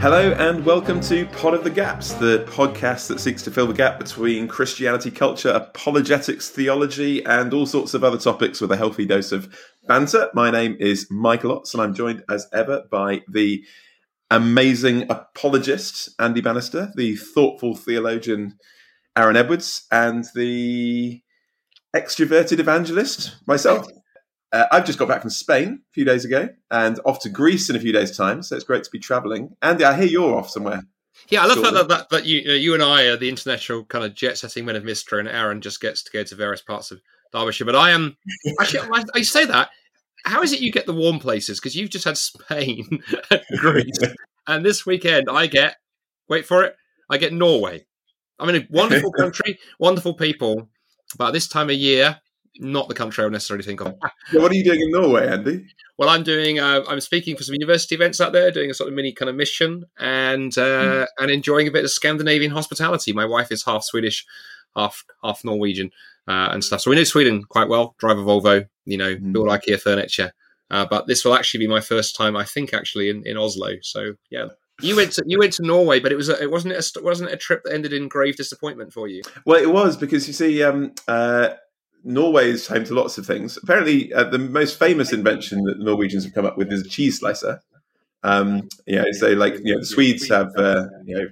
Hello and welcome to Pod of the Gaps, the podcast that seeks to fill the gap between Christianity culture, apologetics, theology, and all sorts of other topics with a healthy dose of banter. My name is Michael Ots, and I'm joined as ever by the amazing apologist Andy Bannister, the thoughtful theologian Aaron Edwards, and the extroverted evangelist myself. Uh, I've just got back from Spain a few days ago and off to Greece in a few days' time. So it's great to be traveling. Andy, I hear you're off somewhere. Yeah, I love that, that, that you uh, you and I are the international kind of jet setting men of mystery, and Aaron just gets to go to various parts of Derbyshire. But I am actually, I, I say that. How is it you get the warm places? Because you've just had Spain and Greece, and this weekend I get wait for it, I get Norway. I mean, a wonderful country, wonderful people, but this time of year, not the country I would necessarily think of. what are you doing in Norway, Andy? Well, I'm doing. Uh, I'm speaking for some university events out there, doing a sort of mini kind of mission, and uh, mm. and enjoying a bit of Scandinavian hospitality. My wife is half Swedish, half half Norwegian, uh, and stuff. So we know Sweden quite well. Drive a Volvo, you know, mm. build IKEA furniture. Uh, but this will actually be my first time, I think, actually in, in Oslo. So yeah, you went to you went to Norway, but it was a, it wasn't a, wasn't a trip that ended in grave disappointment for you. Well, it was because you see, um, uh, Norway is home to lots of things. Apparently, uh, the most famous invention that the Norwegians have come up with is a cheese slicer. Um, you know, so like you know, the Swedes have uh, you know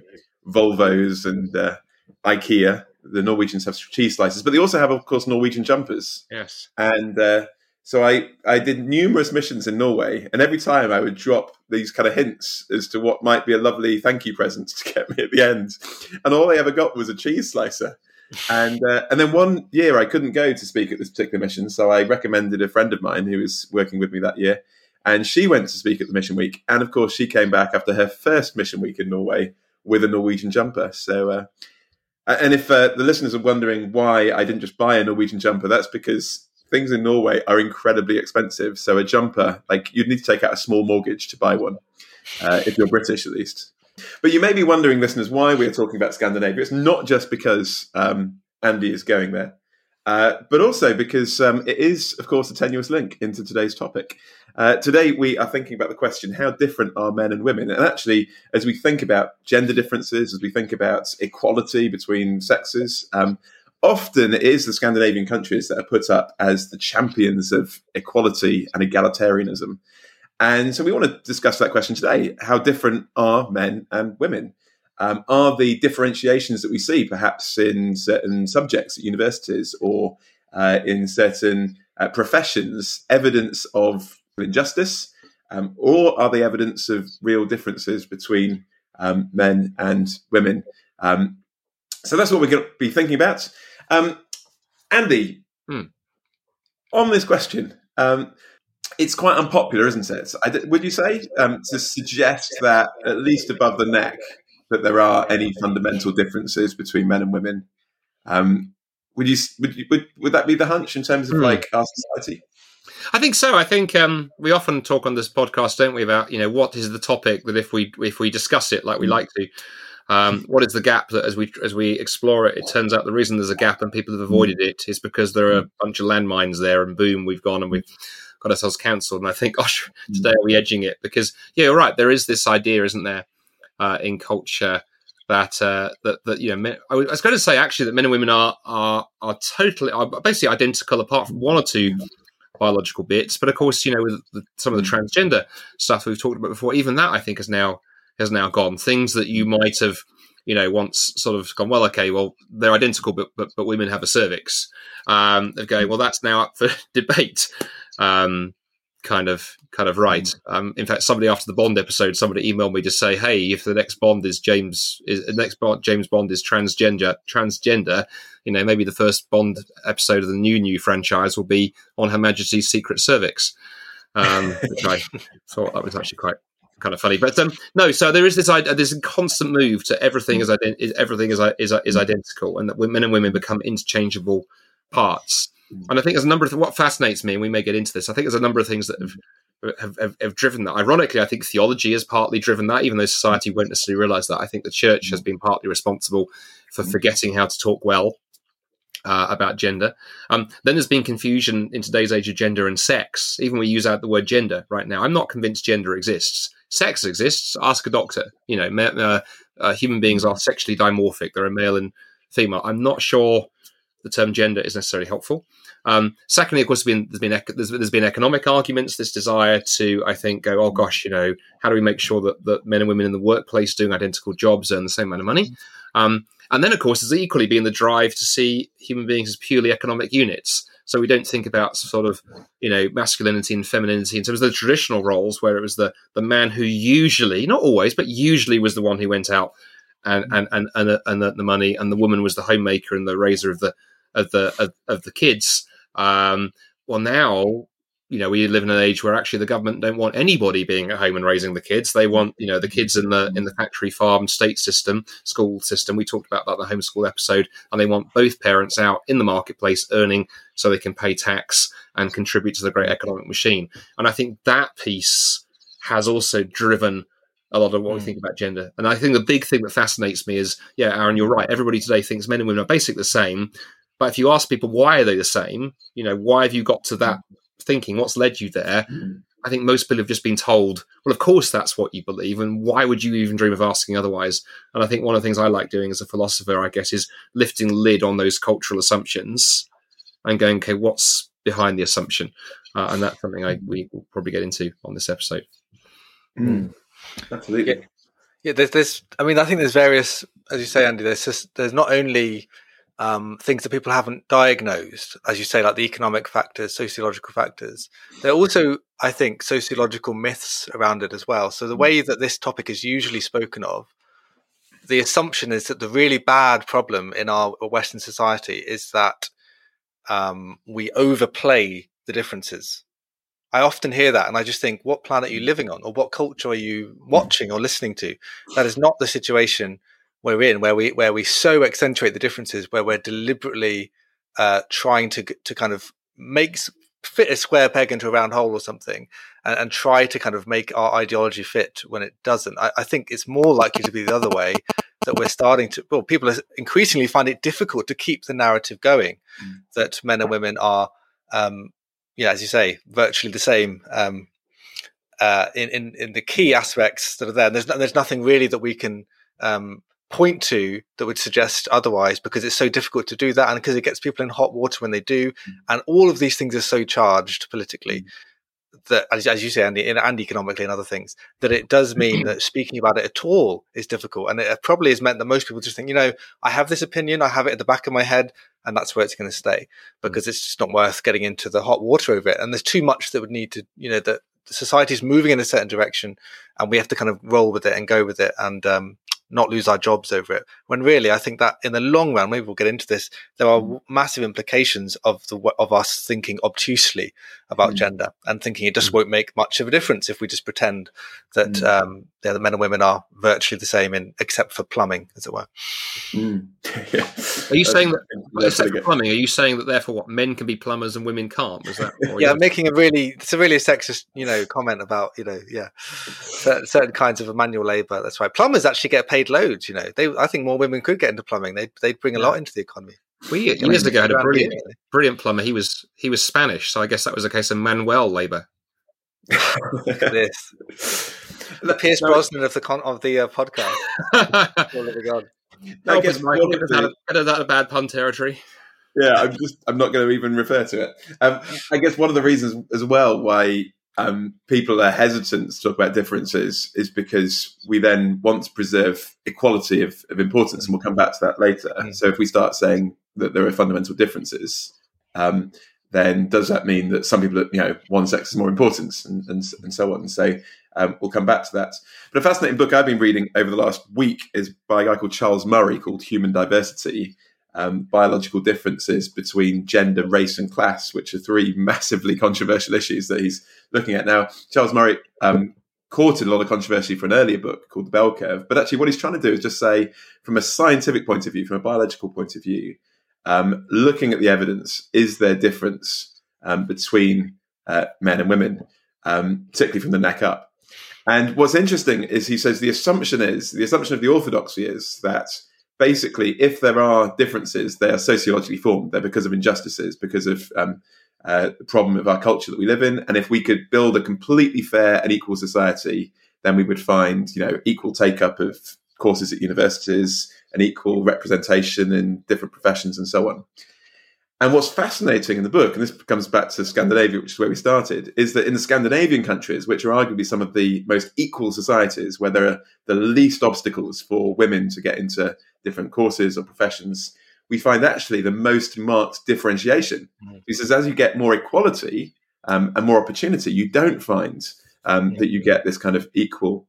Volvos and uh, IKEA. The Norwegians have cheese slicers, but they also have, of course, Norwegian jumpers. Yes, and uh, so I I did numerous missions in Norway, and every time I would drop these kind of hints as to what might be a lovely thank you present to get me at the end, and all I ever got was a cheese slicer and uh, and then one year I couldn't go to speak at this particular mission, so I recommended a friend of mine who was working with me that year, and she went to speak at the mission week, and of course she came back after her first mission week in Norway with a Norwegian jumper. So, uh, and if uh, the listeners are wondering why I didn't just buy a Norwegian jumper, that's because things in Norway are incredibly expensive. So a jumper, like you'd need to take out a small mortgage to buy one, uh, if you're British at least. But you may be wondering, listeners, why we're talking about Scandinavia. It's not just because um, Andy is going there, uh, but also because um, it is, of course, a tenuous link into today's topic. Uh, today, we are thinking about the question how different are men and women? And actually, as we think about gender differences, as we think about equality between sexes, um, often it is the Scandinavian countries that are put up as the champions of equality and egalitarianism. And so we want to discuss that question today. How different are men and women? Um, are the differentiations that we see perhaps in certain subjects at universities or uh, in certain uh, professions evidence of injustice? Um, or are they evidence of real differences between um, men and women? Um, so that's what we're going to be thinking about. Um, Andy, hmm. on this question, um, it's quite unpopular, isn't it? would you say um, to suggest that at least above the neck that there are any fundamental differences between men and women? Um, would you would, you, would would that be the hunch in terms of mm. like our society? I think so. I think um, we often talk on this podcast, don't we, about you know what is the topic that if we if we discuss it like we mm. like to, um, what is the gap that as we as we explore it, it turns out the reason there's a gap and people have hmm. avoided it is because there are a bunch of landmines there, and boom, we've gone and we've got ourselves cancelled. And I think, gosh, mm. today are we edging it? Because yeah, you're right. There is this idea, isn't there, uh, in culture that uh, that that you know, men, I was going to say actually that men and women are are are totally are basically identical, apart from one or two biological bits. But of course, you know, with the, some of the mm. transgender stuff we've talked about before, even that I think has now has now gone. Things that you might have you know, once sort of gone, well, okay, well, they're identical, but but, but women have a cervix. Um, of going, well, that's now up for debate um, kind of kind of right. Mm. Um, in fact, somebody after the Bond episode, somebody emailed me to say, "Hey, if the next Bond is James, is the next Bond, James Bond is transgender, transgender, you know, maybe the first Bond episode of the new new franchise will be on Her Majesty's Secret Cervix." Um, which I thought that was actually quite kind of funny. But um, no, so there is this a constant move to everything is, ident- everything is, is is identical, and that men and women become interchangeable parts. And I think there's a number of what fascinates me, and we may get into this. I think there's a number of things that have have, have, have, driven that. Ironically, I think theology has partly driven that, even though society won't necessarily realize that. I think the church has been partly responsible for forgetting how to talk well uh, about gender. Um, then there's been confusion in today's age of gender and sex. Even we use out the word gender right now. I'm not convinced gender exists. sex exists, ask a doctor. You know, uh, uh, human beings are sexually dimorphic. There are a male and female. I'm not sure the term gender is necessarily helpful. Um, secondly, of course, there's been there's been there's, there's been economic arguments. This desire to, I think, go, oh gosh, you know, how do we make sure that, that men and women in the workplace doing identical jobs earn the same amount of money? Um, and then, of course, there's equally been the drive to see human beings as purely economic units. So we don't think about sort of, you know, masculinity and femininity in terms of the traditional roles, where it was the the man who usually, not always, but usually was the one who went out and and and and, and the, the money, and the woman was the homemaker and the raiser of the of the of, of the kids. Um, well, now you know we live in an age where actually the government don't want anybody being at home and raising the kids. They want you know the kids in the in the factory farm state system, school system. We talked about that in the homeschool episode, and they want both parents out in the marketplace earning so they can pay tax and contribute to the great economic machine. And I think that piece has also driven a lot of what mm. we hmm. think about gender. And I think the big thing that fascinates me is, yeah, Aaron, you're right. Everybody today thinks men and women are basically the same, but if you ask people why are they the same, you know, why have you got to that thinking? What's led you there? Mm. I think most people have just been told, well, of course that's what you believe, and why would you even dream of asking otherwise? And I think one of the things I like doing as a philosopher, I guess, is lifting the lid on those cultural assumptions and going, okay, what's behind the assumption? Uh, and that's something I we will probably get into on this episode. Mm. Absolutely. Yeah. yeah, there's, there's, I mean, I think there's various, as you say, Andy. There's just, there's not only um, things that people haven't diagnosed, as you say, like the economic factors, sociological factors. There are also, I think, sociological myths around it as well. So the mm. way that this topic is usually spoken of, the assumption is that the really bad problem in our Western society is that um, we overplay the differences. I often hear that and I just think, what planet are you living on or what culture are you watching or listening to? That is not the situation we're in where we where we so accentuate the differences where we're deliberately uh, trying to to kind of make fit a square peg into a round hole or something and, and try to kind of make our ideology fit when it doesn't I, I, think it's more likely to be the other way that we're starting to well people increasingly find it difficult to keep the narrative going mm. that men and women are um yeah as you say virtually the same um uh in in, in the key aspects that are there and there's no, there's nothing really that we can um point to that would suggest otherwise because it's so difficult to do that and because it gets people in hot water when they do. Mm. And all of these things are so charged politically mm. That, as, as, you say, Andy, and economically and other things, that it does mean that speaking about it at all is difficult. And it probably has meant that most people just think, you know, I have this opinion, I have it at the back of my head, and that's where it's going to stay because mm. it's just not worth getting into the hot water over it. And there's too much that would need to, you know, that society is moving in a certain direction and we have to kind of roll with it and go with it. And, um, not lose our jobs over it. When really, I think that in the long run, maybe we'll get into this. There are mm. massive implications of the of us thinking obtusely about mm. gender and thinking it just mm. won't make much of a difference if we just pretend that mm. um, yeah, the men and women are virtually the same in except for plumbing, as it were. Mm. yeah. Are you saying that except for plumbing? Are you saying that therefore what men can be plumbers and women can't? Was that? yeah, I'm making a really it's a really sexist you know comment about you know yeah certain kinds of manual labour. That's right. Plumbers actually get paid loads. You know, they I think more women could get into plumbing. They they'd bring a lot into the economy. We years ago had a brilliant, brilliant plumber. He was he was Spanish, so I guess that was a case of Manuel labour. Look at this. The Pierce Brosnan of the con- of the uh, podcast. oh, No, I guess Mike, get, the... out of, that bad pun territory. Yeah, I'm just I'm not going to even refer to it. Um, I guess one of the reasons as well why um, people are hesitant to talk about differences is because we then want to preserve equality of, of importance, and we'll come back to that later. Mm. So if we start saying that there are fundamental differences, um, then does that mean that some people, you know, one sex is more important, and, and, and so on? So um, we'll come back to that. But a fascinating book I've been reading over the last week is by a guy called Charles Murray called Human Diversity. Um, biological differences between gender, race, and class, which are three massively controversial issues that he's looking at now. Charles Murray um, courted a lot of controversy for an earlier book called The Bell Curve, but actually, what he's trying to do is just say, from a scientific point of view, from a biological point of view, um, looking at the evidence, is there difference um, between uh, men and women, um, particularly from the neck up? And what's interesting is he says the assumption is the assumption of the orthodoxy is that basically, if there are differences, they are sociologically formed. They're because of injustices, because of um, uh, the problem of our culture that we live in. And if we could build a completely fair and equal society, then we would find you know equal take up of courses at universities and equal representation in different professions and so on. And what's fascinating in the book, and this comes back to Scandinavia, which is where we started, is that in the Scandinavian countries, which are arguably some of the most equal societies, where there are the least obstacles for women to get into different courses or professions, we find actually the most marked differentiation. Mm. He says, as you get more equality um, and more opportunity, you don't find um, that you get this kind of equal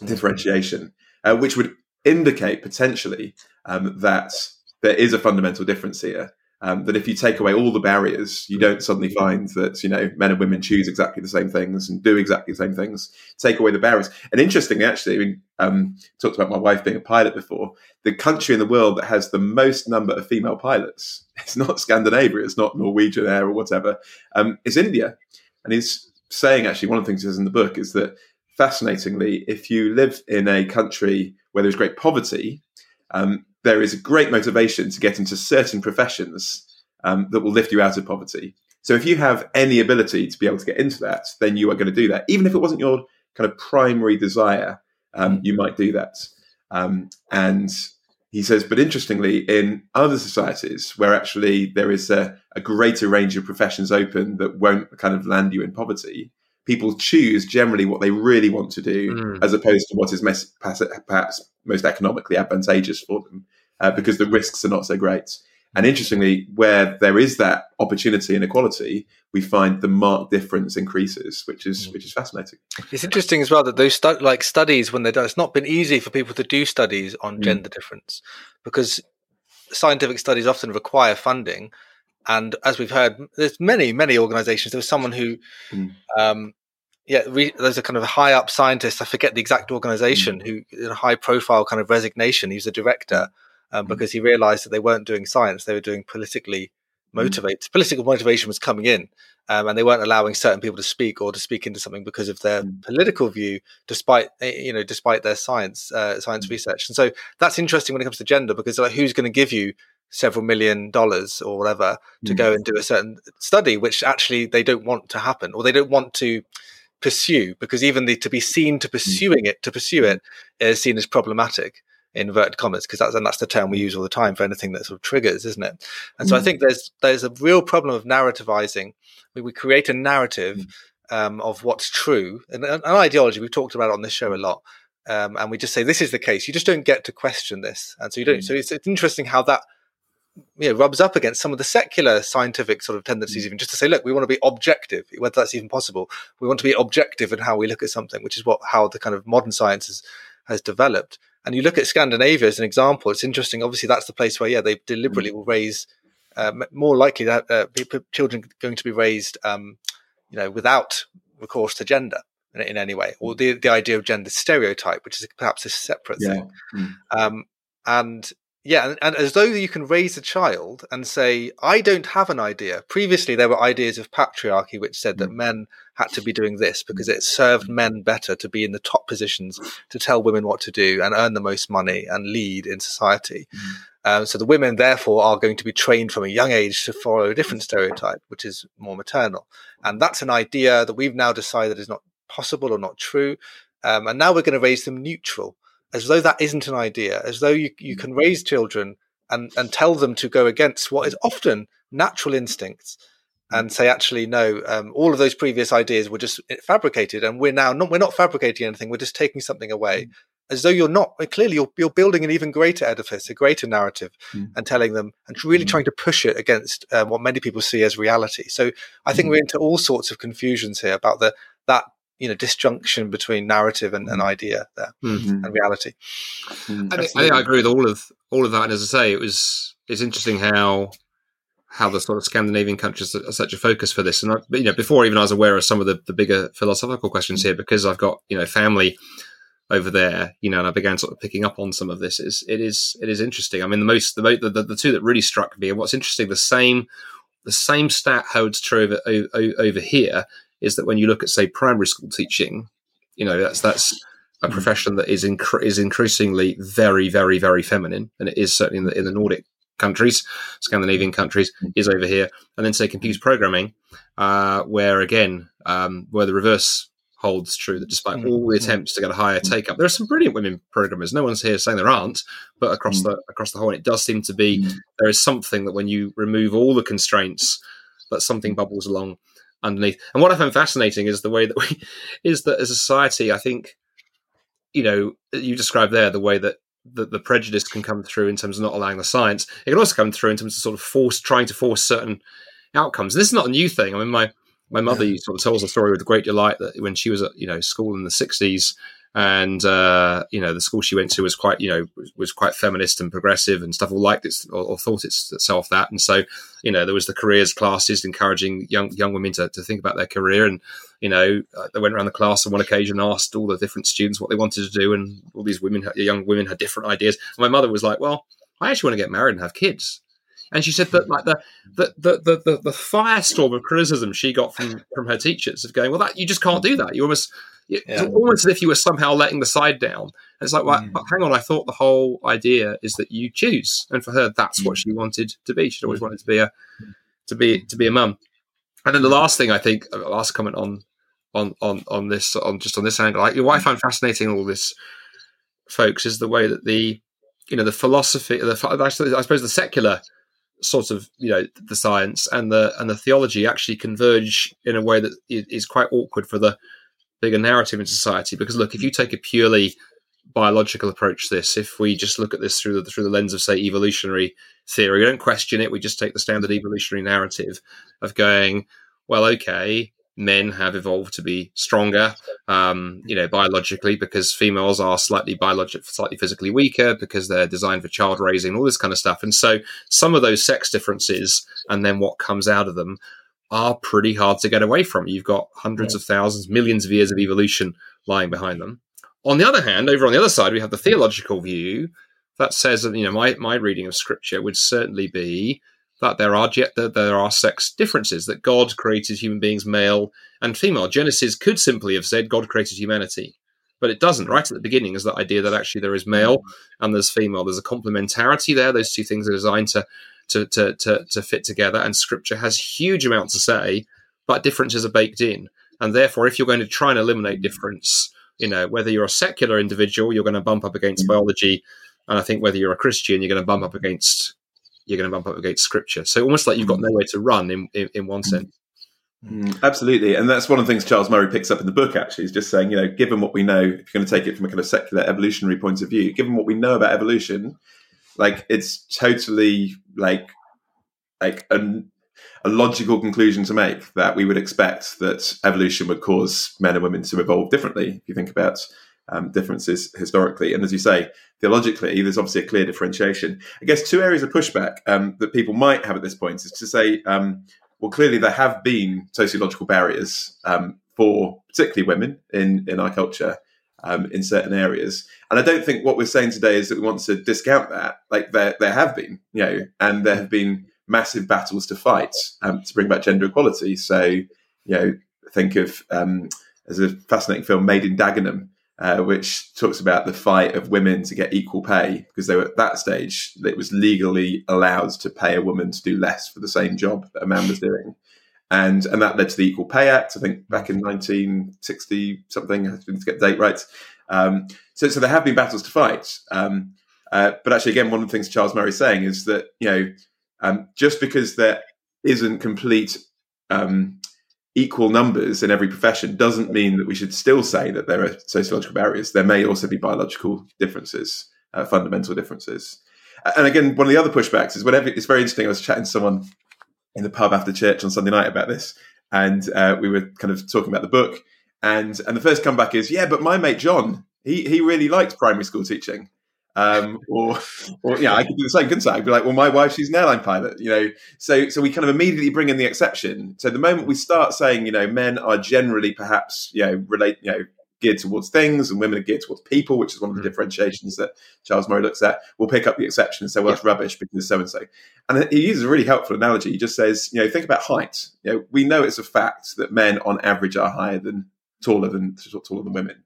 mm. differentiation, uh, which would indicate potentially um, that there is a fundamental difference here. Um, that if you take away all the barriers, you don't suddenly find that you know men and women choose exactly the same things and do exactly the same things. Take away the barriers. And interestingly, actually, I mean, um, talked about my wife being a pilot before. The country in the world that has the most number of female pilots, it's not Scandinavia, it's not Norwegian Air or whatever, um, it's India. And he's saying actually one of the things he says in the book is that fascinatingly, if you live in a country where there's great poverty, um, there is a great motivation to get into certain professions um, that will lift you out of poverty. So if you have any ability to be able to get into that, then you are going to do that. Even if it wasn't your kind of primary desire, um, you might do that. Um, and he says, but interestingly, in other societies where actually there is a, a, greater range of professions open that won't kind of land you in poverty, people choose generally what they really want to do mm. as opposed to what is mes- perhaps most economically advantageous for them uh, because the risks are not so great. And interestingly, where there is that opportunity and equality, we find the marked difference increases, which is mm. which is fascinating. It's interesting as well that those stu- like studies when they're done, it's not been easy for people to do studies on mm. gender difference because scientific studies often require funding. And as we've heard, there's many many organisations. There was someone who mm. um, yeah, re- there's a kind of high up scientist. I forget the exact organization mm. who, in a high profile kind of resignation, he was a director um, mm. because he realized that they weren't doing science; they were doing politically mm. motivated. Mm. Political motivation was coming in, um, and they weren't allowing certain people to speak or to speak into something because of their mm. political view, despite eh, you know, despite their science uh, science mm. research. And so that's interesting when it comes to gender because like, who's going to give you several million dollars or whatever to go and do a certain study, which actually they don't want to happen or they don't want to pursue because even the to be seen to mm. pursuing it to pursue it is seen as problematic in inverted commas because that's and that's the term we use all the time for anything that sort of triggers isn't it and so i mm. think there's there's a real problem of narrativizing we, we create a narrative mm. um, of what's true and an ideology we've talked about on this show a lot um, and we just say this is the case you just don't get to question this and so you don't so it's, it's interesting how that you know, rubs up against some of the secular scientific sort of tendencies, mm. even just to say, look, we want to be objective, whether that's even possible. We want to be objective in how we look at something, which is what how the kind of modern science has, has developed. And you look at Scandinavia as an example. It's interesting. Obviously, that's the place where, yeah, they deliberately mm. will raise uh, more likely that uh, children going to be raised, um, you know, without recourse to gender in, in, any way, or the the idea of gender stereotype, which is perhaps a separate yeah. thing. Mm. Um, and yeah, and, and, as though you can raise a child and say, I don't have an idea. Previously, there were ideas of patriarchy which said that mm. men had to be doing this because it served men better to be in the top positions to tell women what to do and earn the most money and lead in society. Mm. Um, so the women, therefore, are going to be trained from a young age to follow a different stereotype, which is more maternal. And that's an idea that we've now decided is not possible or not true. Um, and now we're going to raise them neutral as though that isn't an idea, as though you, you can raise children and, and tell them to go against what is often natural instincts and say, actually, no, um, all of those previous ideas were just fabricated and we're now not, we're not fabricating anything. We're just taking something away mm. as though you're not, clearly you're, you're building an even greater edifice, a greater narrative mm. and telling them and really mm. trying to push it against um, what many people see as reality. So I think mm. we're into all sorts of confusions here about the, that you know disjunction between narrative and, and idea there mm-hmm. and reality. Mm, I, think, I, think, I agree with all of all of that. And as I say, it was it's interesting how how the sort of Scandinavian countries are such a focus for this. And I, you know, before even I was aware of some of the, the bigger philosophical questions here, because I've got you know family over there, you know, and I began sort of picking up on some of this. Is it is it is interesting. I mean, the most the the, the two that really struck me, and what's interesting, the same the same stat holds true over, over, over here is that when you look at say primary school teaching, you know that's that's a hmm. profession that is inc- is increasingly very very very feminine, and it is certainly in the in the Nordic countries, Scandinavian countries, hmm. is over here, and then say computer programming, uh, where again um, where the reverse holds true that despite Mm. all the Mm. attempts to get a higher take up, there are some brilliant women programmers. No one's here saying there aren't, but across Mm. the across the whole, it does seem to be Mm. there is something that when you remove all the constraints, that something bubbles along underneath. And what I find fascinating is the way that we is that as a society, I think, you know, you described there the way that the, the prejudice can come through in terms of not allowing the science. It can also come through in terms of sort of force trying to force certain outcomes. This is not a new thing. I mean, my my mother Yeah. sort of tells the story with great delight that when she was at you know school in the sixties, and uh, you know the school she went to was quite you know was, quite feminist and progressive and stuff. All liked it or, or thought it's itself that, and so you know there was the careers classes encouraging young young women to, to think about their career, and you know uh, they went around the class on one occasion and asked all the different students what they wanted to do, and all these women, young women, had different ideas. And my mother was like, "Well, I actually want to get married and have kids." And she said that like the the, the, the, the, firestorm of criticism she got from, from her teachers of going, well, that you just can't do that. You almost it's Yeah. almost as if you were somehow letting the side down. And it's like, well, Mm. hang on, I thought the whole idea is that you choose, and for her, that's what she wanted to be. She'd always wanted to be a to be to be a mum. And then the last thing I think, uh, last comment on on on on this on just on this angle, like what I find fascinating all this, folks, is the way that the you know the philosophy, the I suppose the secular sort of you know the science and the and the theology actually converge in a way that i- quite awkward for the bigger narrative in society. Because look, if you take a purely biological approach to this, if we just look at this through the through the lens of say evolutionary theory, we don't question it. We just take the standard evolutionary narrative of going, well, okay, men have evolved to be stronger, um, you know, biologically because females are slightly biologic, slightly physically weaker because they're designed for child raising, all this kind of stuff. And so some of those sex differences and then what comes out of them are pretty hard to get away from. You've got hundreds of thousands, millions of years of evolution lying behind them. On the other hand, over on the other side, we have the theological view that says that you know my my reading of scripture would certainly be that there are jet that there are sex differences that God created human beings male and female. Genesis could simply have said God created humanity, but it doesn't. Right at the beginning is that idea that actually there is male mm. and there's female. There's a complementarity there. Those two things are designed to to to to, to fit together, and Scripture has huge amounts to say, but differences are baked in, and therefore, if you're going to try and eliminate mm. difference, you know whether you're a secular individual, you're going to bump up against mm. biology, and I think whether you're a Christian, you're going to bump up against you're going to bump up against Scripture. So almost like you've got nowhere to run in in, in one sense. Mm, absolutely, and that's one of the things Charles Murray picks up in the book. Actually, is just saying, you know, given what we know, if you're going to take it from a kind of secular evolutionary point of view, given what we know about evolution, like it's totally like like an, a logical conclusion to make that we would expect that evolution would cause men and women to evolve differently. If you think about um, differences historically, and as you say, theologically, there's obviously a clear differentiation. I guess two areas of pushback um, that people might have at this point is to say. Um, well, clearly there have been sociological barriers um, for particularly women in, in our culture um, in certain areas. And I don't think what we're saying today is that we want to discount that. Like there, there have been, you know, and there have been massive battles to fight um, to bring back gender equality. So, you know, think of um, there's a fascinating film, Made in Dagenham, uh, which talks about the fight of women to get equal pay because they were at that stage it was legally allowed to pay a woman to do less for the same job that a man was doing. And and that led to the equal pay act i think back in 1960 something i to get the date right. Um, so so there have been battles to fight. Um, uh, but actually again one of the things charles Murray is saying is that you know um, just because there isn't complete um, equal numbers in every profession doesn't mean that we should still say that there are sociological barriers. There may also be biological differences, uh, fundamental differences. And again, one of the other pushbacks is whenever it's very interesting. I was chatting to someone in the pub after church on Sunday night about this, and uh, we were kind of talking about the book. And and the first comeback is, yeah, but my mate John, he he really liked primary school teaching. Um, or, or yeah, I could do the same, couldn't I? I'd be like, well, my wife, she's an airline pilot, you know. So, so we kind of immediately bring in the exception. So the moment we start saying, you know, men are generally perhaps, you know, relate, you know, geared towards things, and women are geared towards people, which is one of the Mm. differentiations that Charles Murray looks at. We'll pick up the exception and say, well, that's rubbish because so and so. And he uses a really helpful analogy. He just says, you know, think about height. You know, we know it's a fact that men on average are higher than taller than taller than women.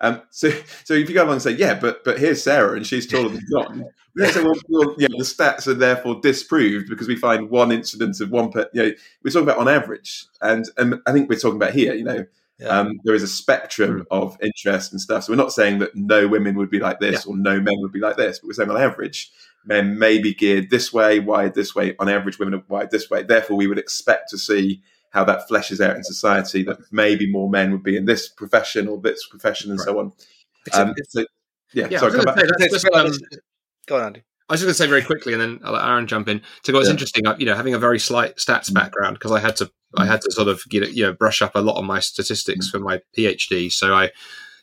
Um, so, so if you go along and say, yeah, but but here's Sarah and she's taller than John, we say, well, well, yeah, the stats are therefore disproved because we find one incidence of one per, you know, we're talking about on average, and and I think we're talking about here, you know, Yeah. Um, there is a spectrum of interest and stuff. So we're not saying that no women would be like this or no men would be like this, but we're saying on average, men may be geared this way, wired this way. On average, women are wired this way. Therefore, we would expect to see how that fleshes out in society. That maybe more men would be in this profession or this profession, and so on. Um, so, yeah, Yeah, sorry, come back. just, um, Go on, Andy. I was just going to say very quickly, and then I'll let Aaron jump in. To go, it's Yeah. interesting. You know, having a very slight stats Mm. background because I had to, I had to sort of you know, brush up a lot on my statistics for my PhD. So I,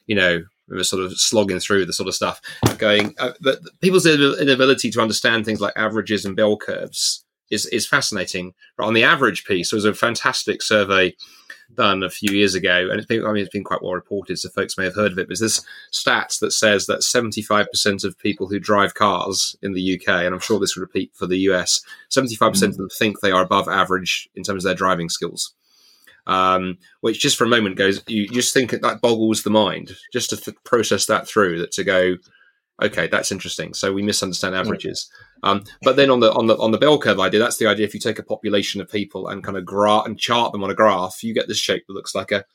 you know, was sort of slogging through the sort of stuff, going. Uh, but people's inability to understand things like averages and bell curves is is fascinating. But on the average piece, there was a fantastic survey done a few years ago, and it's been, I mean, it's been quite well reported, so folks may have heard of it. But there's this stats that says that 75% of people who drive cars in the UK, and I'm sure this will repeat for the US, 75% of them think they are above average in terms of their driving skills. Um, which just for a moment goes, you just think that boggles the mind, just to th- process that through, that to go, okay, that's interesting. So we misunderstand averages. Um, but then on the on the on the bell curve idea, that's the idea. If you take a population of people and kind of graph and chart them on a graph, you get this shape that looks like a,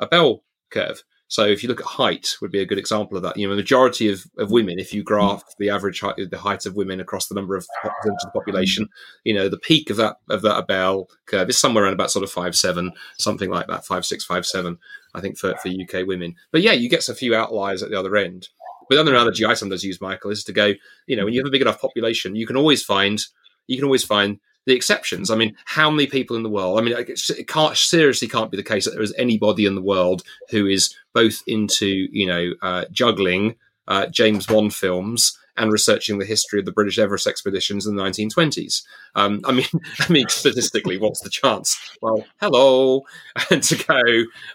a bell curve. So if you look at height, would be a good example of that. You know, the majority of, of women, if you graph the average height, the height of women across the number of percentage of the population, you know, the peak of that of that bell curve is somewhere around about sort of five seven, something like that, five six, five seven. I think for for UK women. But yeah, you get a few outliers at the other end. But the other analogy I sometimes use, Michael, is to go, you know, when you have a big enough population, you can always find you can always find the exceptions. I mean, how many people in the world? I mean, it can't seriously can't be the case that there is anybody in the world who is both into you know uh, juggling uh, James Bond films and researching the history of the British Everest expeditions in the 1920s. Um, I mean, I mean, statistically, what's the chance? Well, hello, and to go.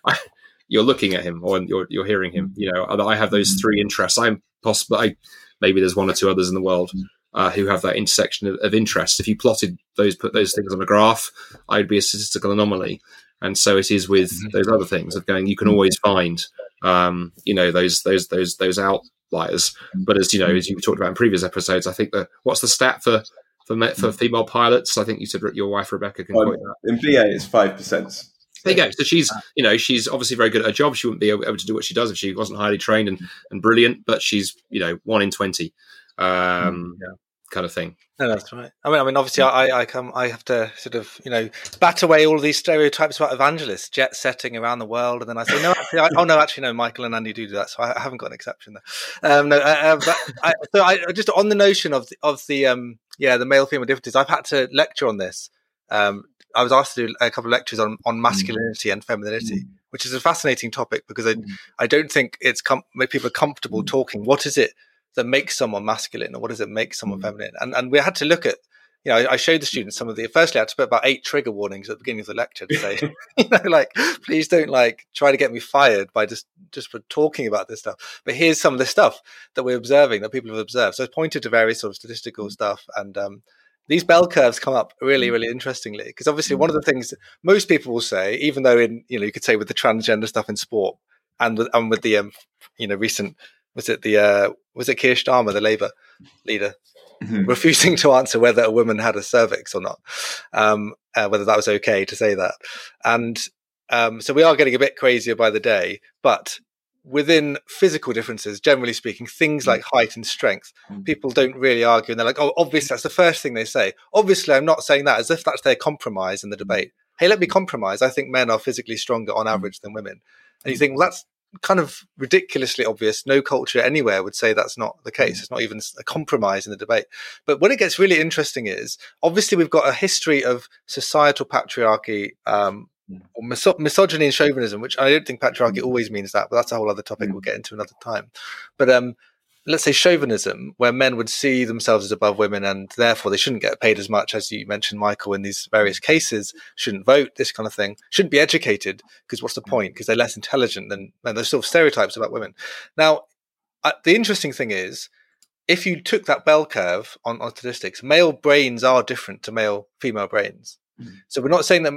I, you're looking at him or you're, you're hearing him. You know, I have those three interests. I'm possibly I, maybe there's one or two others in the world uh, who have that intersection of, of interest. If you plotted those, put those things on a graph, I'd be a statistical anomaly. And so it is with those other things of going. You can always find, um, you know, those those those those outliers. But as you know, as you talked about in previous episodes, I think the what's the stat for for for female pilots? I think you said your wife Rebecca can Um, quote that. in BA, it's five percent. There you go. So she's, you know, she's obviously very good at her job. She wouldn't be able, to do what she does if she wasn't highly trained and, and brilliant. But she's, you know, one in twenty, um, yeah. kind of thing. No, that's right. I mean, I mean, obviously, I, I come, I have to sort of, you know, bat away all of these stereotypes about evangelists, jet setting around the world, and then I say, no, actually, I, oh no, actually, no, Michael and Andy do do that, so I, I haven't got an exception there. Um, no, uh, uh, but I, so I just on the notion of the, of the, um, yeah, the male female differences. I've had to lecture on this. Um, I was asked to do a couple of lectures on on mm. masculinity and femininity, mm. which is a fascinating topic because I mm. I don't think it's com- people are comfortable talking. What is it that makes someone masculine, or what does it make someone feminine? And and we had to look at. You know, I, I showed the students some of the. Firstly, I had to put about eight trigger warnings at the beginning of the lecture to say, you know, like, please don't like try to get me fired by just just for talking about this stuff. But here's some of the stuff that we're observing that people have observed. So I pointed to various sort of statistical stuff, and um, these bell curves come up really, really interestingly because obviously one of the things most people will say, even though in you know you could say with the transgender stuff in sport and with and with the um, you know recent was it the uh, was it Keir Starmer, the Labour leader, mm-hmm. refusing to answer whether a woman had a cervix or not, um, uh, whether that was okay to say that, and um, so we are getting a bit crazier by the day, but within physical differences, generally speaking, things mm. like height and strength, mm. people don't really argue. And they're like, oh, obviously, mm. that's the first thing they say. Obviously, I'm not saying that as if that's their compromise in the debate. Hey, let me compromise. I think men are physically stronger on average than women. And you think, well, that's kind of ridiculously obvious. No culture anywhere would say that's not the case. It's not even a compromise in the debate. But when it gets really interesting is obviously we've got a history of societal patriarchy, um, Miso- misogyny and chauvinism, which I don't think patriarchy always means that, but that's a whole other topic we'll get into another time. But um, let's say chauvinism, where men would see themselves as above women and therefore they shouldn't get paid as much as you mentioned, Michael, in these various cases, shouldn't vote, this kind of thing, shouldn't be educated, because what's the point? Because they're less intelligent than men. There's sort of stereotypes about women. Now, uh, the interesting thing is, if you took that bell curve on, on statistics, male brains are different to male female brains. So we're not saying that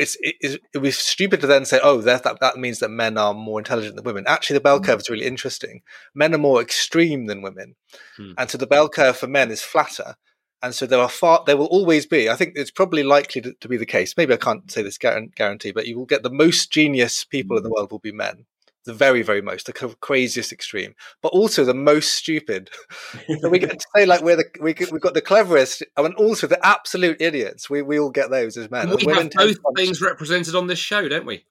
it's, it, it was stupid to then say, oh, that, that, that means that men are more intelligent than women. Actually, the bell curve is really interesting. Men are more extreme than women. Hmm. And so the bell curve for men is flatter. and so there are far there will always be. I think it's probably likely to, to be the case. Maybe I can't say this guarantee, but you will get the most genius people in the world will be men the very, very most, the craziest extreme, but also the most stupid. so we get to say like we're the we we've got the cleverest, and also the absolute idiots. We we all get those as men. We have both things represented on this show, don't we?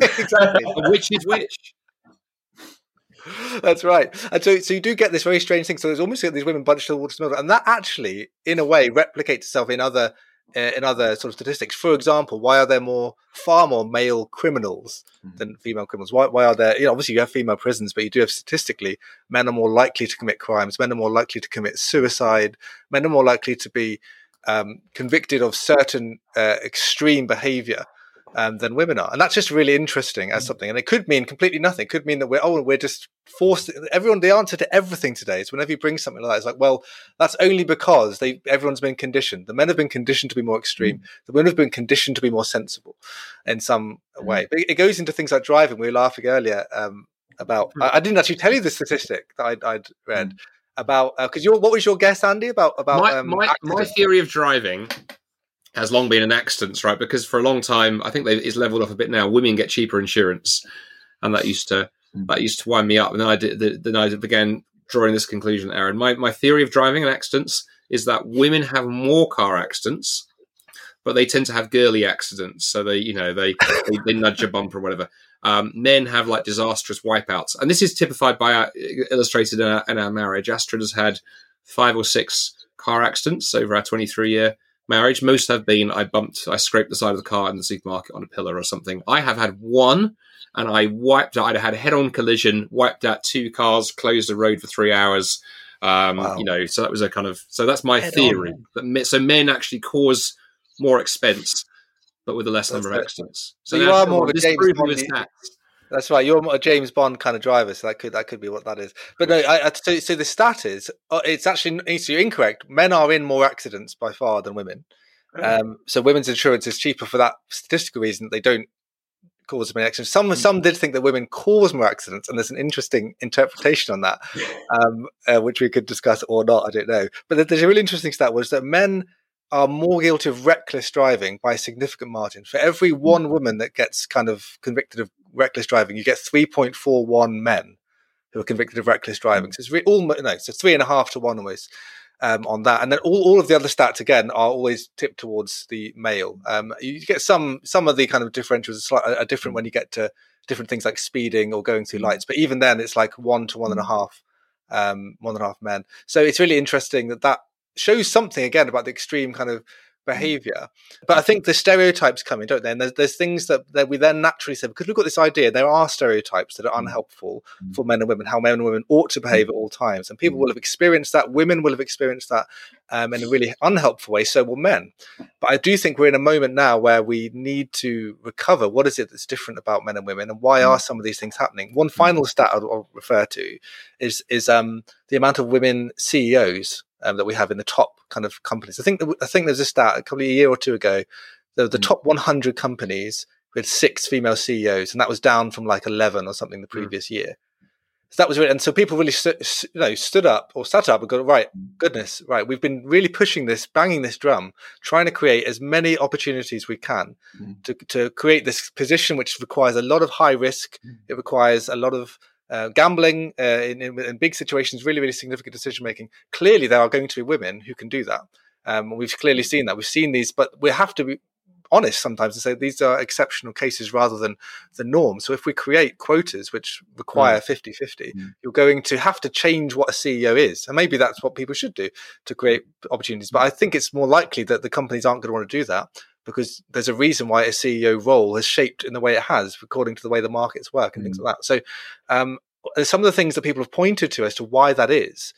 exactly. which is which? That's right. And so, so you do get this very strange thing. So there's almost like these women bunched towards the middle, and that actually, in a way, replicates itself in other in other sort of statistics. For example, why are there more, far more male criminals mm. than female criminals? Why, why are there? You know, obviously, you have female prisons, but you do have statistically, men are more likely to commit crimes. Men are more likely to commit suicide. Men are more likely to be um, convicted of certain uh, extreme behaviour um, than women are, and that's just really interesting as mm. something. And it could mean completely nothing. It could mean that we're oh we're just forced. Everyone, the answer to everything today is whenever you bring something like that, it's like well that's only because they everyone's been conditioned. The men have been conditioned to be more extreme. Mm. The women have been conditioned to be more sensible in some mm. way. But it goes into things like driving. We were laughing earlier um, about. Mm. I, I, didn't actually tell you the statistic that I'd, I'd read. Mm. About because uh, your what was your guess, Andy? About about my, um, my, my theory of driving has long been an accident, right? Because for a long time, I think it's leveled off a bit now. Women get cheaper insurance, and that used to mm. that used to wind me up. And then I did, then I began drawing this conclusion, Aaron. My my theory of driving and accidents is that women have more car accidents, but they tend to have girly accidents. So they, you know, they they, they nudge a bumper or whatever. Um, men have like disastrous wipeouts, and this is typified by our, illustrated in our, in our marriage. Astrid has had five or six car accidents over our 23 year marriage. Most have been I bumped, I scraped the side of the car in the supermarket on a pillar or something. I have had one, and I wiped. I'd had a head-on collision, wiped out two cars, closed the road for three hours. Um, wow. You know, so that was a kind of so that's my head theory. That so men actually cause more expense, but with a less that's number of accidents. So, so you are more of a James Bond. That's right. You're a James Bond kind of driver, so that could that could be what that is. But no, I, I, so, so the stat is uh, it's actually so you're incorrect. Men are in more accidents by far than women. Um, so women's insurance is cheaper for that statistical reason. They don't cause many accidents. Some some did think that women cause more accidents, and there's an interesting interpretation on that, um, uh, which we could discuss or not. I don't know. But there's a really interesting stat was that men are more guilty of reckless driving by a significant margin. For every hmm. one woman that gets kind of convicted of reckless driving, you get 3.41 men who are convicted of reckless driving. Hmm. So it's re- almost, no, so three and a half to one almost um, on that. And then all, all of the other stats, again, are always tipped towards the male. Um, you get some, some of the kind of differentials are, are different hmm. when you get to different things like speeding or going through lights. But even then, it's like one to one and a half, um, one and a half men. So it's really interesting that that shows something again about the extreme kind of. Behavior. But I think the stereotypes come in, don't they? And there's, there's things that, that we then naturally say, because we've got this idea, there are stereotypes that are mm. unhelpful mm. for men and women, how men and women ought to behave at all times. And people will have experienced that, women will have experienced that um, in a really unhelpful way, so will men. But I do think we're in a moment now where we need to recover what is it that's different about men and women and why are some of these things happening. One final stat I'll, I'll refer to is, is um, the amount of women CEOs um, that we have in the top kind of companies. I think I think there's a stat a couple of a year or two ago. The, the mm. top 100 companies with six female CEOs, and that was down from like 11 or something the hmm. previous mm. year. So that was really, and so people really, stu- you know, stood up or sat up and go, right, goodness, right, we've been really pushing this, banging this drum, trying to create as many opportunities we can mm. to, to create this position, which requires a lot of high risk. Mm. It requires a lot of uh, gambling uh, in, in, in, big situations, really, really significant decision making. Clearly, there are going to be women who can do that. Um, we've clearly seen that. We've seen these, but we have to be honest sometimes and say these are exceptional cases rather than the norm. So if we create quotas which require 50 mm. 50, mm. you're going to have to change what a CEO is. And maybe that's what people should do to create opportunities. But I think it's more likely that the companies aren't going to want to do that because there's a reason why a CEO role has shaped in the way it has, according to the way the markets work and mm. things like that. So, um, some of the things that people have pointed to as to why that is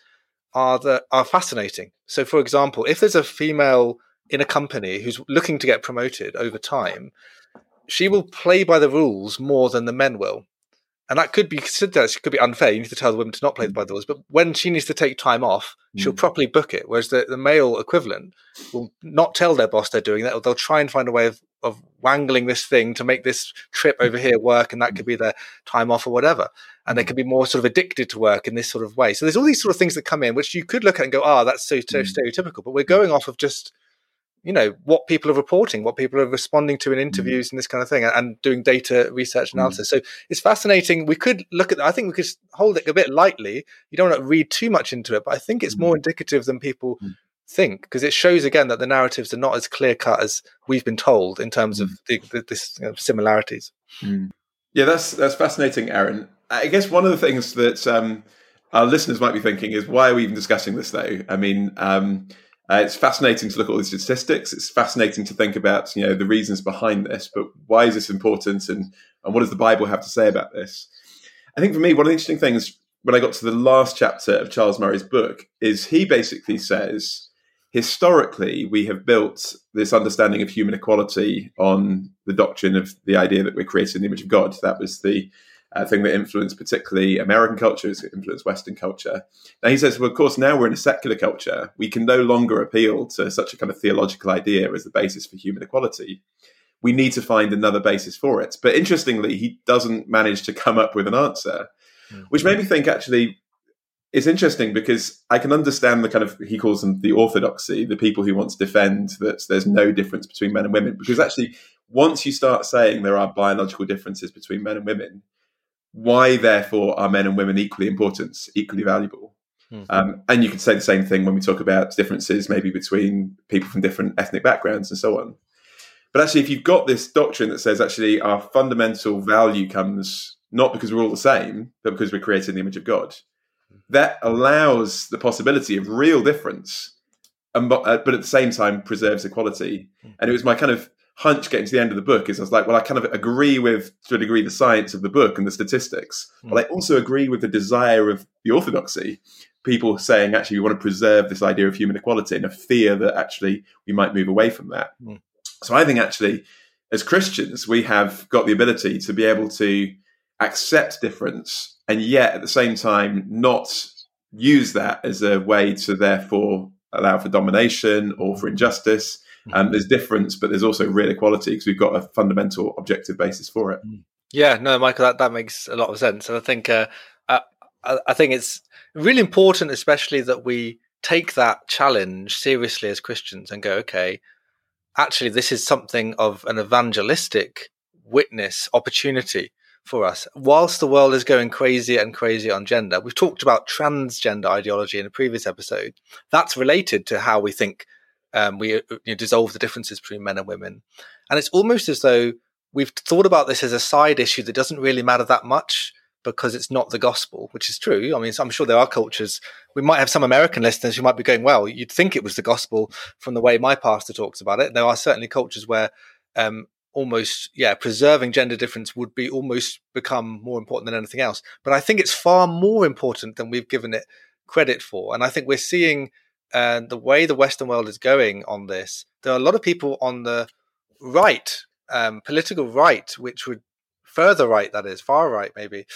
are that are fascinating. So, for example, if there's a female in a company who's looking to get promoted over time, she will play by the rules more than the men will. And that could be considered could be unfair. You need to tell the woman to not play by the rules, but when she needs to take time off, she'll Mm. properly book it. Whereas the, the male equivalent will not tell their boss they're doing that, or they'll try and find a way of, of wangling this thing to make this trip over here work, and that could be their time off or whatever. And they could be more sort of addicted to work in this sort of way. So there's all these sort of things that come in, which you could look at and go, "Ah, that's so, so Mm. stereotypical." But we're going off of just you know what people are reporting, what people are responding to in interviews and this kind of thing, and, and doing data research analysis. So it's fascinating. We could look at. I think we could hold it a bit lightly. You don't want to read too much into it, but I think it's more indicative than people Mm. think because it shows again that the narratives are not as clear cut as we've been told in terms of the, the, this you know, similarities. Yeah, that's that's fascinating, Aaron. I guess one of the things that um, our listeners might be thinking is why are we even discussing this though? I mean, um, uh, it's fascinating to look at all these statistics. It's fascinating to think about you know the reasons behind this, but why is this important, and and what does the Bible have to say about this? I think for me, one of the interesting things when I got to the last chapter of Charles Murray's book is he basically says historically we have built this understanding of human equality on the doctrine of the idea that we're created in the image of God. That was the uh, thing that influenced particularly American culture, it's influenced Western culture. Now he says, well, of course, now we're in a secular culture. We can no longer appeal to such a kind of theological idea as the basis for human equality. We need to find another basis for it. But interestingly, he doesn't manage to come up with an answer, Mm. which made me think actually it's interesting because I can understand the kind of he calls them the orthodoxy, the people who want to defend that there's no difference between men and women. Because actually, once you start saying there are biological differences between men and women, why therefore are men and women equally important, equally valuable? Hmm. Um, and you could say the same thing when we talk about differences maybe between people from different ethnic backgrounds and so on. But actually, if you've got this doctrine that says actually our fundamental value comes not because we're all the same, but because we're created in the image of God, that allows the possibility of real difference, and, uh, but at the same time preserves equality. And it was my kind of hunch getting to the end of the book is I was like, well, I kind of agree with to a degree the science of the book and the statistics, but I also agree with the desire of the orthodoxy. People saying actually we want to preserve this idea of human equality and a fear that actually we might move away from that. Mm. So I think actually, as Christians, we have got the ability to be able to accept difference and yet at the same time not use that as a way to therefore allow for domination or for injustice. Um, there's difference, but there's also real equality because we've got a fundamental objective basis for it. Yeah, no, Michael, that, that makes a lot of sense, and I think uh, I, I think it's really important, especially that we take that challenge seriously as Christians and go, okay, actually, this is something of an evangelistic witness opportunity for us. Whilst the world is going crazier and crazier on gender, we've talked about transgender ideology in a previous episode. That's related to how we think um, we you know, dissolve the differences between men and women, and it's almost as though we've thought about this as a side issue that doesn't really matter that much because it's not the gospel, which is true. I mean, I'm sure there are cultures. We might have some American listeners who might be going, "Well, you'd think it was the gospel from the way my pastor talks about it." There are certainly cultures where um, almost, yeah, preserving gender difference would be almost become more important than anything else. But I think it's far more important than we've given it credit for, and I think we're seeing uh, the way the Western world is going on this. There are a lot of people on the right, um, political right, which would further right, that is far right, maybe,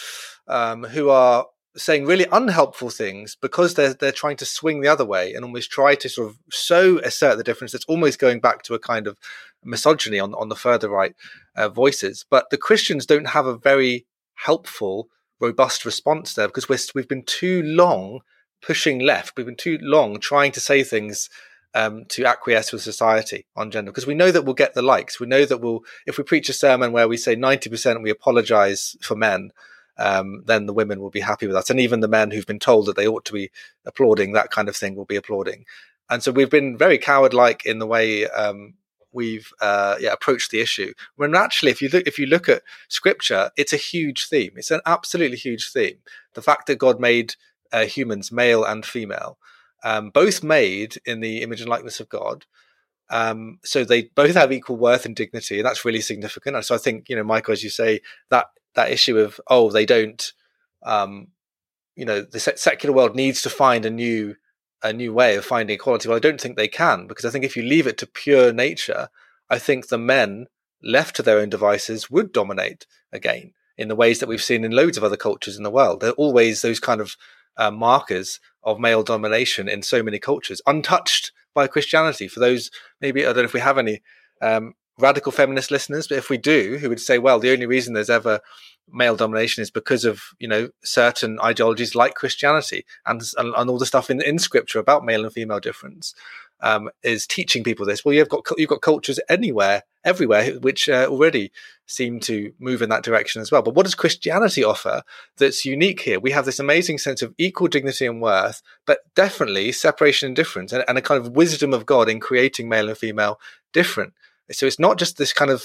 um, who are saying really unhelpful things because they're they're trying to swing the other way and almost try to sort of so assert the difference that's almost going back to a kind of misogyny on on the further right uh, voices. But the Christians don't have a very helpful, robust response there because we're, we've been too long pushing left. We've been too long trying to say things um, to acquiesce with society on gender because we know that we'll get the likes. We know that we'll, if we preach a sermon where we say 90% we apologize for men, um, then the women will be happy with us. And even the men who've been told that they ought to be applauding that kind of thing will be applauding. And so we've been very coward like in the way um, we've uh, yeah, approached the issue. When actually, if you look, if you look at scripture, it's a huge theme. It's an absolutely huge theme. The fact that God made uh, humans, male and female, um, both made in the image and likeness of God. Um, so they both have equal worth and dignity, and that's really significant. And so I think, you know, Michael, as you say, that that issue of oh, they don't, um, you know, the secular world needs to find a new a new way of finding equality. Well, I don't think they can because I think if you leave it to pure nature, I think the men left to their own devices would dominate again. in the ways that we've seen in loads of other cultures in the world. There are always those kind of uh, markers of male domination in so many cultures, untouched by Christianity. For those, maybe I don't know if we have any um, radical feminist listeners, but if we do, who would say, well, the only reason there's ever male domination is because of you know certain ideologies like Christianity and and, and all the stuff in in Scripture about male and female difference um, is teaching people this. Well, you've got you've got cultures anywhere, everywhere, which uh, already seem to move in that direction as well. But what does Christianity offer that's unique here? We have this amazing sense of equal dignity and worth, but definitely separation and difference, and, and a kind of wisdom of God in creating male and female different. So it's not just this kind of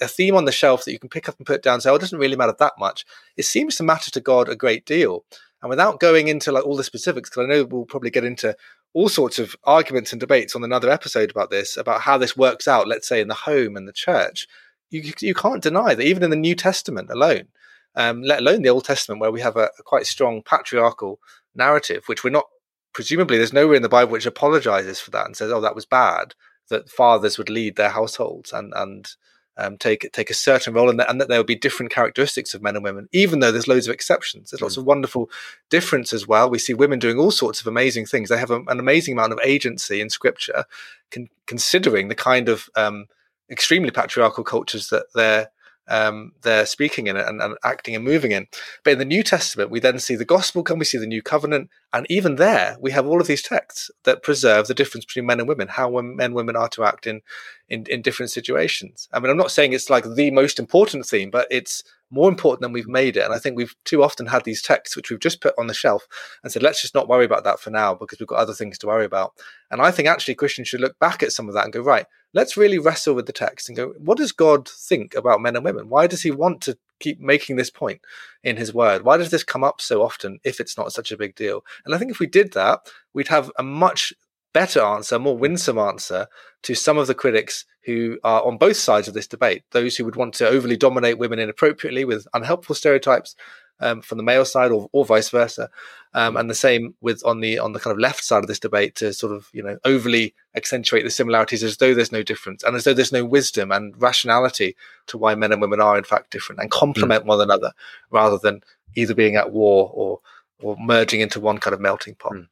a theme on the shelf that you can pick up and put down. Say, oh, it doesn't really matter that much. It seems to matter to God a great deal. And without going into like all the specifics, because I know we'll probably get into all sorts of arguments and debates on another episode about this, about how this works out. Let's say in the home and the church, you you can't deny that even in the New Testament alone, um, let alone the Old Testament, where we have a, a quite strong patriarchal narrative, which we're not presumably there's nowhere in the Bible which apologizes for that and says, "Oh, that was bad." That fathers would lead their households and and um, take take a certain role, and that, and that there would be different characteristics of men and women, even though there's loads of exceptions. There's mm. lots of wonderful difference as well. We see women doing all sorts of amazing things. They have a, an amazing amount of agency in Scripture, con- considering the kind of um, extremely patriarchal cultures that they're um, they're speaking in and, and, acting and moving in. But in the New Testament, we then see the gospel come, we see the new covenant, and even there, we have all of these texts that preserve the difference between men and women, how men and women are to act in, in, in different situations. I mean, I'm not saying it's like the most important theme, but it's more important than we've made it. And I think we've too often had these texts which we've just put on the shelf and said, let's just not worry about that for now because we've got other things to worry about. And I think actually Christians should look back at some of that and go, right, let's really wrestle with the text and go, what does God think about men and women? Why does he want to keep making this point in his word? Why does this come up so often if it's not such a big deal? And I think if we did that, we'd have a much better answer, more winsome answer to some of the critics who are on both sides of this debate. Those who would want to overly dominate women inappropriately with unhelpful stereotypes, um, from the male side or, or vice versa. Um, and the same with on the on the kind of left side of this debate to sort of you know overly accentuate the similarities as though there's no difference and as though there's no wisdom and rationality to why men and women are in fact different and complement mm. one another rather than either being at war or or merging into one kind of melting pot. Mm.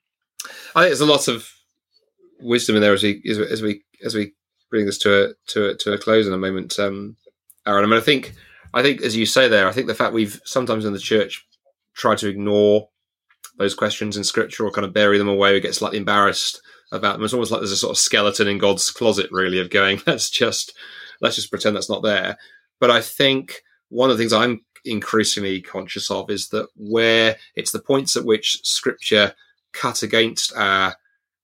I think there's a lot of wisdom in there as we as we as we bring this to a to a, to a close in a moment, um, Aaron. I mean, I think I think, as you say there, I think the fact we've sometimes in the church tried to ignore those questions in scripture or kind of bury them away, we get slightly embarrassed about them. It's almost like there's a sort of skeleton in God's closet, really, of going, let's just let's just pretend that's not there. But I think one of the things I'm increasingly conscious of is that where it's the points at which scripture cut against our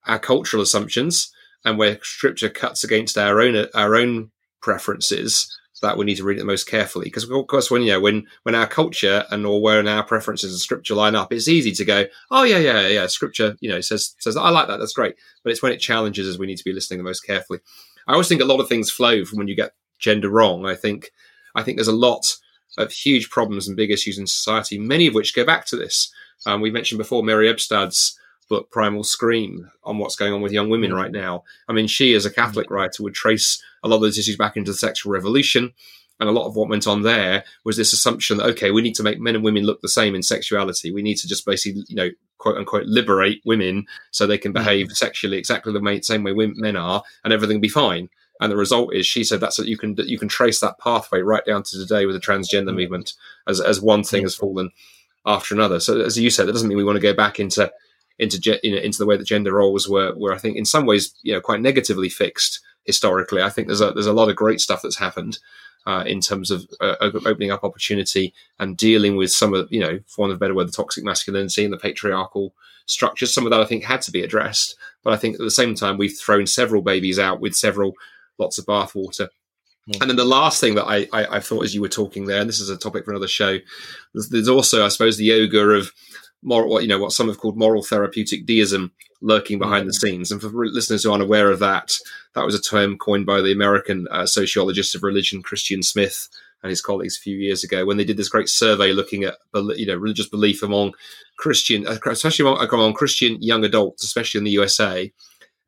our cultural assumptions and where scripture cuts against our own our own preferences that we need to read it the most carefully. Because of course when you know when when our culture and or when our preferences and scripture line up it's easy to go oh yeah yeah yeah scripture you know says says i like that. That's great. But it's when it challenges us we need to be listening the most carefully. I always think a lot of things flow from when you get gender wrong. I think i think there's a lot of huge problems and big issues in society many of which go back to this. Um, we mentioned before mary Eberstadt's book primal scream on what's going on with young women mm. right now i mean she as a catholic mm. writer would trace a lot of those issues back into the sexual revolution. And a lot of what went on there was this assumption that, okay, we need to make men and women look the same in sexuality. We need to just basically, you know, quote unquote, liberate women so they can behave mm-hmm. sexually exactly the same way men are and everything will be fine. And the result is, she said that's that you can you can trace that pathway right down to today with the transgender mm-hmm. movement as as one thing has fallen after another. So as you said, that doesn't mean we want to go back into into you know, into the way that gender roles were were I think in some ways you know quite negatively fixed historically. I think there's a there's a lot of great stuff that's happened uh, in terms of uh, opening up opportunity and dealing with some of you know, for want of a better word, the toxic masculinity and the patriarchal structures. Some of that I think had to be addressed, but I think at the same time we've thrown several babies out with several lots of bathwater. Mm. And then the last thing that I, I, I, thought as you were talking there, and this is a topic for another show, there's, there's also, I suppose, the yoga of moral, what you know, what some have called moral therapeutic deism lurking behind the mm. scenes. And for listeners who aren't aware of that, that was a term coined by the American uh, sociologist of religion Christian Smith and his colleagues a few years ago when they did this great survey looking at you know religious belief among Christian, uh, especially among, among Christian young adults, especially in the USA.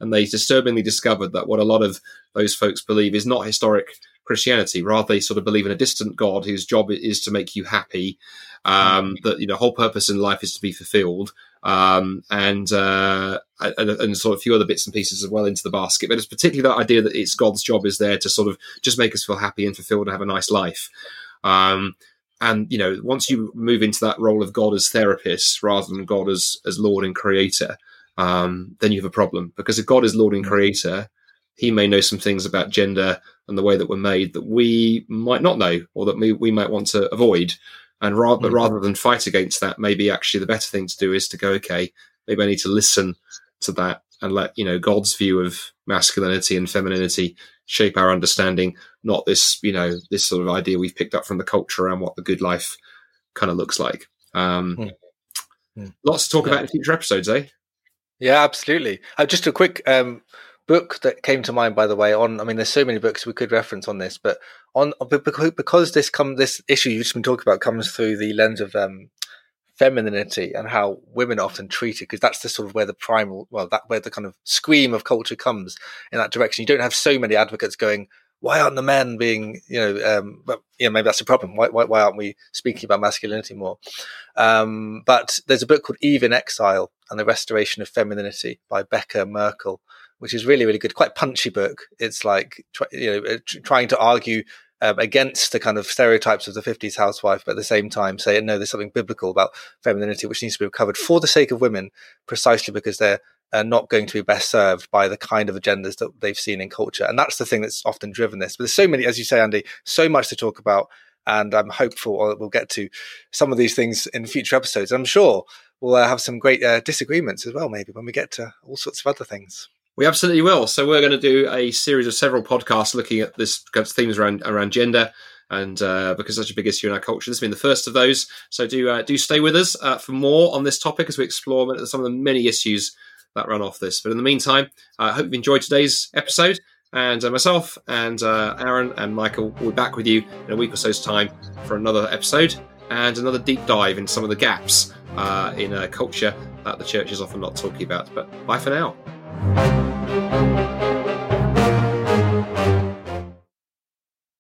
And they disturbingly discovered that what a lot of those folks believe is not historic Christianity. Rather, they sort of believe in a distant God whose job is to make you happy. Um, that you know, whole purpose in life is to be fulfilled, um, and, uh, and, and sort of a few other bits and pieces as well into the basket. But it's particularly that idea that it's God's job is there to sort of just make us feel happy and fulfilled and have a nice life. Um, and you know, once you move into that role of God as therapist rather than God as as Lord and Creator, um, then you have a problem because if God is Lord and Creator, He may know some things about gender and the way that we're made that we might not know or that we, we might want to avoid. And rather, mm-hmm. rather than fight against that, maybe actually the better thing to do is to go, okay, maybe I need to listen to that and let you know God's view of masculinity and femininity shape our understanding, not this you know this sort of idea we've picked up from the culture around what the good life kind of looks like. Um, mm. Mm. Lots to talk yeah. about in future episodes, eh? Yeah, absolutely. Uh, just a quick um, book that came to mind, by the way. On, I mean, there's so many books we could reference on this, but on because this come this issue you've just been talking about comes through the lens of um, femininity and how women are often treated because that's the sort of where the primal well that where the kind of scream of culture comes in that direction. You don't have so many advocates going why aren't the men being you know um but you know maybe that's a problem. Why, why, why aren't we speaking about masculinity more? Um but there's a book called eve in exile and the restoration of femininity by Bekah Merkle which is really really good quite punchy book it's like you know uh, trying to argue um, against the kind of stereotypes of the 50s housewife, but at the same time say, no, there's something biblical about femininity which needs to be recovered for the sake of women, precisely because they're uh, not going to be best served by the kind of agendas that they've seen in culture. And that's the thing that's often driven this. But there's so many, as you say, Andy, so much to talk about. And I'm hopeful we'll get to some of these things in future episodes. I'm sure we'll uh, have some great uh, disagreements as well, maybe when we get to all sorts of other things. We absolutely will. So we're going to do a series of several podcasts looking at this themes around around gender, and uh, because such a big issue in our culture, this has been the first of those. So do uh, do stay with us uh, for more on this topic as we explore some of the many issues that run off this. But in the meantime, I hope you've enjoyed today's episode. And uh, myself and uh, Aaron and Michael will be back with you in a week or so's time for another episode and another deep dive in some of the gaps uh, in culture that the church is often not talking about. But bye for now. Thank you.